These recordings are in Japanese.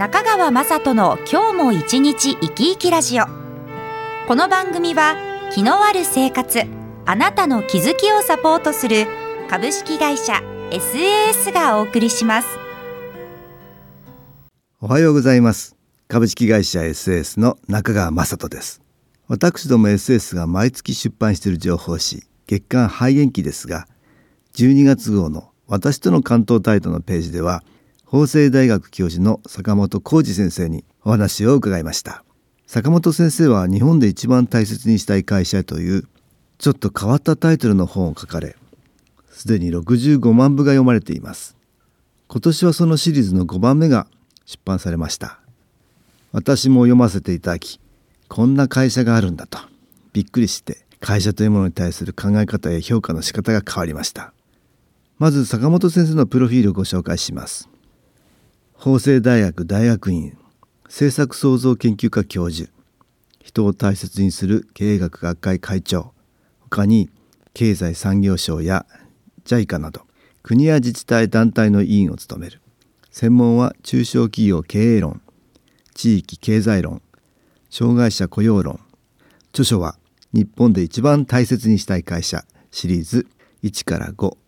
中川雅人の今日も一日生き生きラジオ。この番組は気のある生活あなたの気づきをサポートする株式会社 SAS がお送りします。おはようございます。株式会社 SAS の中川雅人です。私ども SS が毎月出版している情報誌月刊肺元気ですが12月号の私との関東タイトのページでは法政大学教授の坂本浩二先生にお話を伺いました。坂本先生は日本で一番大切にしたい会社というちょっと変わったタイトルの本を書かれすでに65万部が読まれています。今年はそのシリーズの5番目が出版されました。私も読ませていただきこんな会社があるんだとびっくりして会社というものに対する考え方や評価の仕方が変わりました。まず坂本先生のプロフィールをご紹介します。法政大学大学院政策創造研究科教授。人を大切にする経営学学会会長。他に経済産業省や JICA など国や自治体団体の委員を務める。専門は中小企業経営論地域経済論障害者雇用論。著書は日本で一番大切にしたい会社シリーズ1から5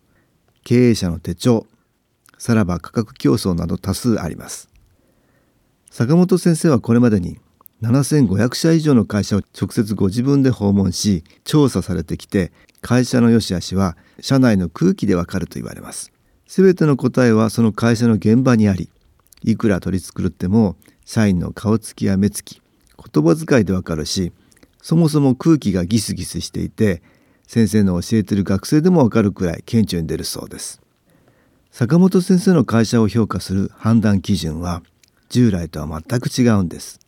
経営者の手帳さらば価格競争など多数あります。坂本先生はこれまでに7500社以上の会社を直接ご自分で訪問し調査されてきて会社の良し悪しは社内の空気でわかると言われます。全ての答えはその会社の現場にありいくら取り繕っても社員の顔つきや目つき言葉遣いでわかるしそもそも空気がギスギスしていて先生の教えてる学生でもわかるくらい顕著に出るそうです。坂本先生の会社を評価する判断基準は従来とは全く違うんです。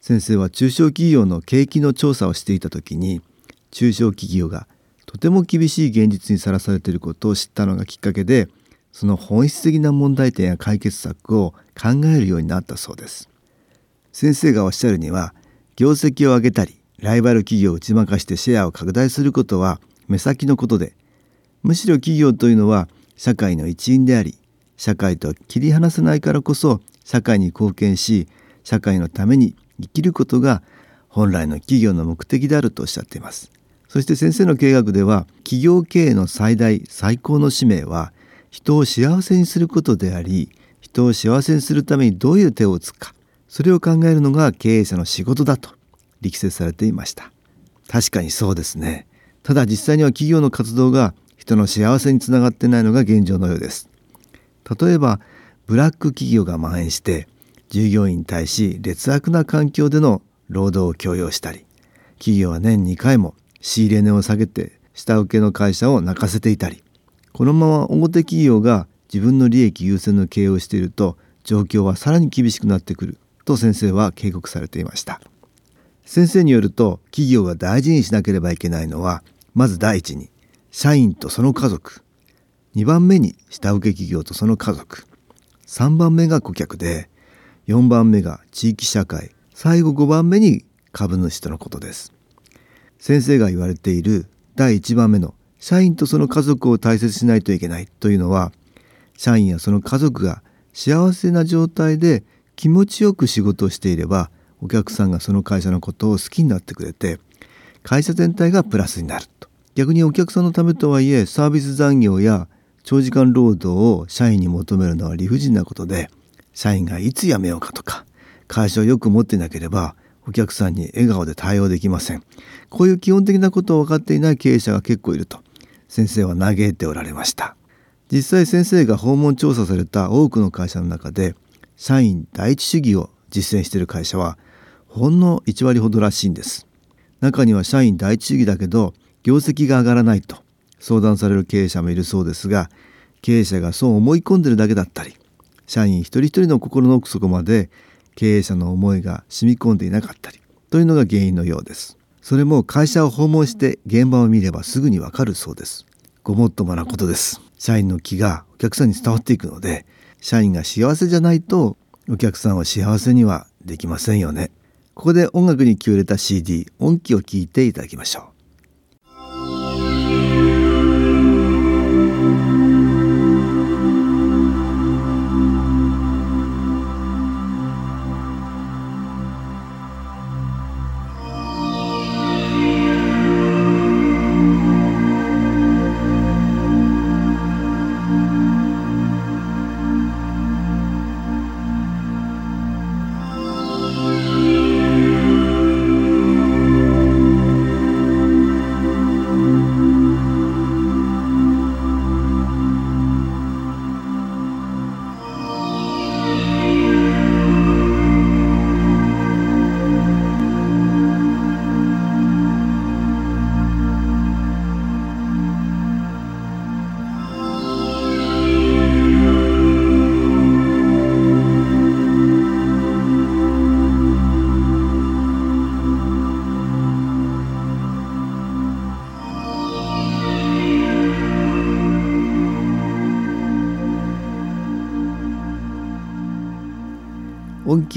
先生は中小企業の景気の調査をしていた時に中小企業がとても厳しい現実にさらされていることを知ったのがきっかけでその本質的な問題点や解決策を考えるようになったそうです。先生がおっしゃるには業績を上げたりライバル企業を打ち負かしてシェアを拡大することは目先のことでむしろ企業というのは社会の一員であり社会と切り離せないからこそ社会に貢献し社会のために生きることが本来の企業の目的であるとおっしゃっています。そして先生の経営学では企業経営の最大最高の使命は人を幸せにすることであり人を幸せにするためにどういう手を打つかそれを考えるのが経営者の仕事だと力説されていました。確かにそうですね。ただ実際には企業の活動が人の幸せにつながってないのが現状のようです。例えばブラック企業が蔓延して従業員に対し劣悪な環境での労働を強要したり企業は年2回も仕入れ値を下げて下請けの会社を泣かせていたりこのまま大手企業が自分の利益優先の経営をしていると状況はさらに厳しくなってくると先生は警告されていました。先生によると企業が大事にしなければいけないのはまず第一に社員とその家族。2番目に下請け企業とその家族。3番目が顧客で4番目が地域社会。最後5番目に株主とのことです。先生が言われている第1番目の社員とその家族を大切しないといけないというのは社員やその家族が幸せな状態で気持ちよく仕事をしていればお客さんがその会社のことを好きになってくれて会社全体がプラスになると。逆にお客さんのためとはいえサービス残業や長時間労働を社員に求めるのは理不尽なことで社員がいつ辞めようかとか会社をよく持ってなければお客さんに笑顔で対応できません。こういう基本的なことを分かっていない経営者が結構いると先生は嘆いておられました。実際先生が訪問調査された多くの会社の中で社員第一主義を実践している会社はほんの1割ほどらしいんです。中には社員第一主義だけど業績が上がらないと相談される経営者もいるそうですが経営者がそう思い込んでるだけだったり社員一人一人の心の奥底まで経営者の思いが染み込んでいなかったりというのが原因のようです。それも会社を訪問して現場を見ればすぐにわかるそうです。ごもっともなことです。社員の気がお客さんに伝わっていくので社員が幸せじゃないとお客さんは幸せにはできませんよね。ここで音楽に気を入れた CD 音機を聞いていただきましょう。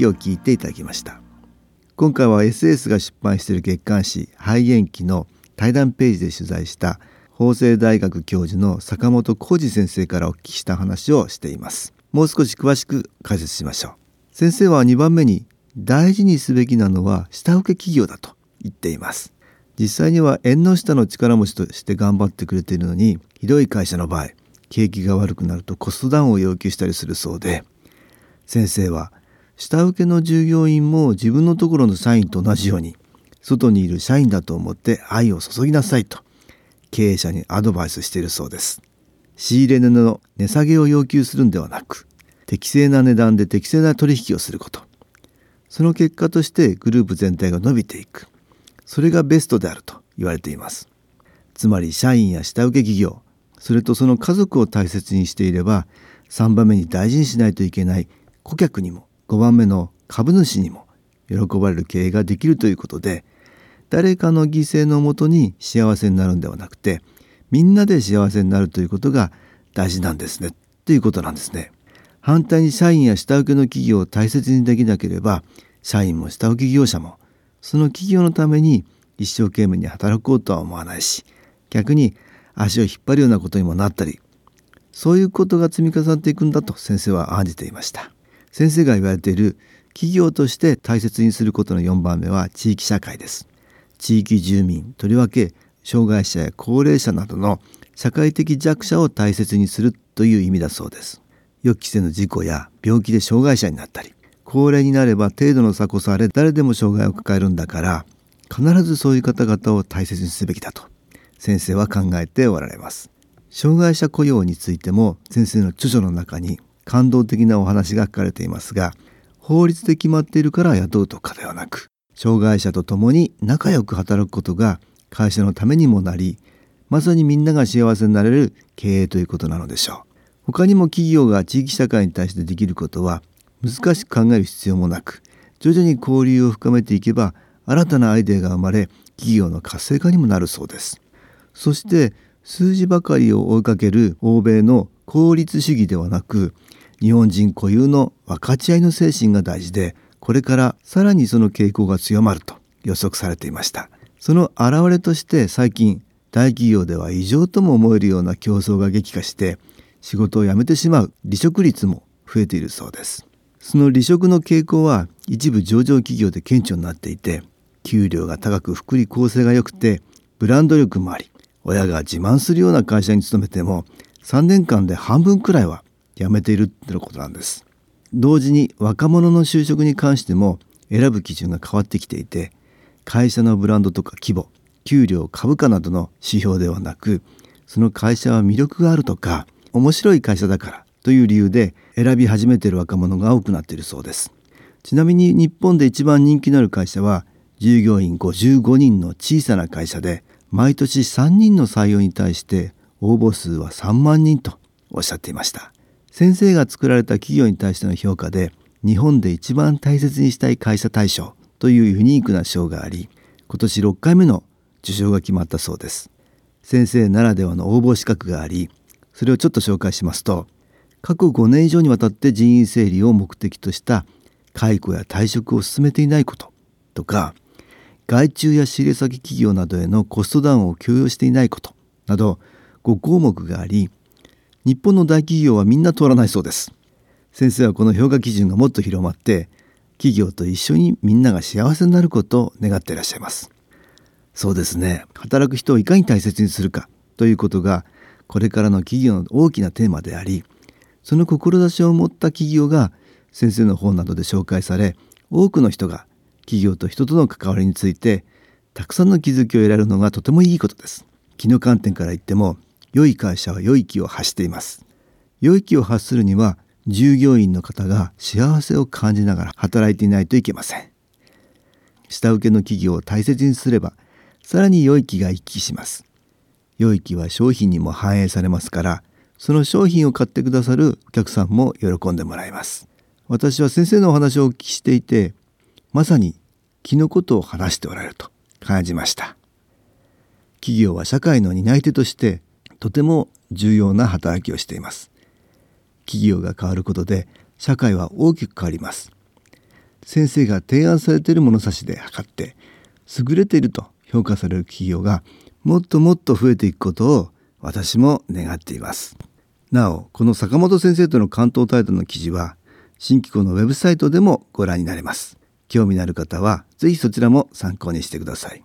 音機を聞いていただきました。今回は SS が出版している月刊誌肺炎期の対談ページで取材した法政大学教授の坂本浩二先生からお聞きした話をしています。もう少し詳しく解説しましょう。先生は2番目に大事にすべきなのは下請け企業だと言っています。実際には縁の下の力持ちとして頑張ってくれているのにひどい会社の場合景気が悪くなるとコストダウンを要求したりするそうで先生は下請けの従業員も自分のところの社員と同じように外にいる社員だと思って愛を注ぎなさいと経営者にアドバイスしているそうです。仕入れ値の値下げを要求するんではなく適正な値段で適正な取引をすること。その結果としてグループ全体が伸びていく。それがベストであると言われています。つまり社員や下請け企業それとその家族を大切にしていれば3番目に大事にしないといけない顧客にも5番目の株主にも喜ばれる経営ができるということで誰かの犠牲のもとに幸せになるんではなくてみんなで幸せになるということが大事なんですねということなんですね。反対に社員や下請けの企業を大切にできなければ社員も下請け業者もその企業のために一生懸命に働こうとは思わないし逆に足を引っ張るようなことにもなったりそういうことが積み重なっていくんだと先生は案じていました。先生が言われている企業として大切にすることの4番目は地域社会です。地域住民とりわけ障害者や高齢者などの社会的弱者を大切にするという意味だそうです。予期せぬ事故や病気で障害者になったり高齢になれば程度の差こそあれ誰でも障害を抱えるんだから必ずそういう方々を大切にすべきだと。先生は考えておられます。障害者雇用についても先生の著書の中に感動的なお話が書かれていますが法律で決まっているから雇うとかではなく障害者と共に仲良く働くことが会社のためにもなりまさにみんなが幸せになれる経営ということなのでしょう。他にも企業が地域社会に対してできることは難しく考える必要もなく徐々に交流を深めていけば新たなアイデアが生まれ企業の活性化にもなるそうです。そして数字ばかりを追いかける欧米の効率主義ではなく日本人固有の分かち合いの精神が大事でこれからさらにその傾向が強まると予測されていました。その表れとして最近大企業では異常とも思えるような競争が激化して仕事を辞めてしまう離職率も増えているそうです。その離職の傾向は一部上場企業で顕著になっていて給料が高く福利厚生が良くてブランド力もあり親が自慢するような会社に勤めても3年間で半分くらいは辞めているってことなんです。同時に若者の就職に関しても選ぶ基準が変わってきていて会社のブランドとか規模給料株価などの指標ではなくその会社は魅力があるとか面白い会社だからという理由で選び始めている若者が多くなっているそうです。ちなみに日本で一番人気のある会社は従業員55人の小さな会社で毎年3人の採用に対して応募数は3万人とおっしゃっていました。先生が作られた企業に対しての評価で日本で一番大切にしたい会社大賞というユニークな賞があり今年6回目の受賞が決まったそうです。先生ならではの応募資格がありそれをちょっと紹介しますと過去5年以上にわたって人員整理を目的とした解雇や退職を進めていないこととか外注や仕入れ先企業などへのコストダウンを許容していないことなど5項目があり日本の大企業はみんな通らないそうです。先生はこの評価基準がもっと広まって企業と一緒にみんなが幸せになることを願っていらっしゃいます。そうですね。働く人をいかに大切にするかということがこれからの企業の大きなテーマでありその志を持った企業が先生の本などで紹介され多くの人が企業と人との関わりについてたくさんの気づきを得られるのがとてもいいことです。気の観点から言っても良い会社は良い気を発しています。良い気を発するには従業員の方が幸せを感じながら働いていないといけません。下請けの企業を大切にすればさらに良い気が一気します。良い気は商品にも反映されますからその商品を買ってくださるお客さんも喜んでもらえます。私は先生のお話をお聞きしていてまさに気のことを話しておられると感じました。企業は社会の担い手としてとても重要な働きをしています。企業が変わることで社会は大きく変わります。先生が提案されている物差しで測って優れていると評価される企業がもっともっと増えていくことを私も願っています。なおこの坂本先生との関東タイトルの記事は新機構のウェブサイトでもご覧になれます。興味のある方はぜひそちらも参考にしてください。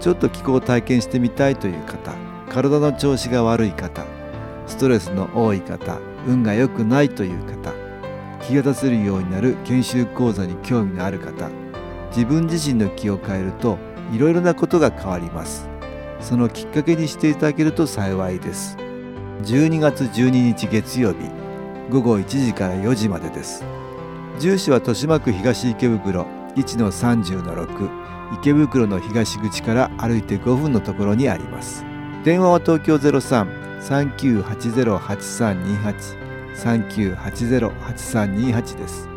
ちょっと気候を体験してみたいという方体の調子が悪い方ストレスの多い方運が良くないという方気が出せるようになる研修講座に興味のある方自分自身の気を変えるといろいろなことが変わります。そのきっかけにしていただけると幸いです。12月12日月曜日午後1時から4時までです。住所は豊島区東池袋1-30-6池袋の東口から歩いて5分のところにあります。電話は東京03-3980-8328 3980-8328です。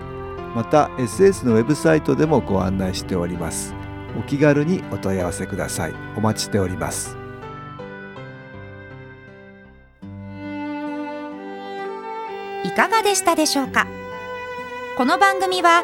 また SS のウェブサイトでもご案内しております。お気軽にお問い合わせください。お待ちしております。いかがでしたでしょうか？この番組は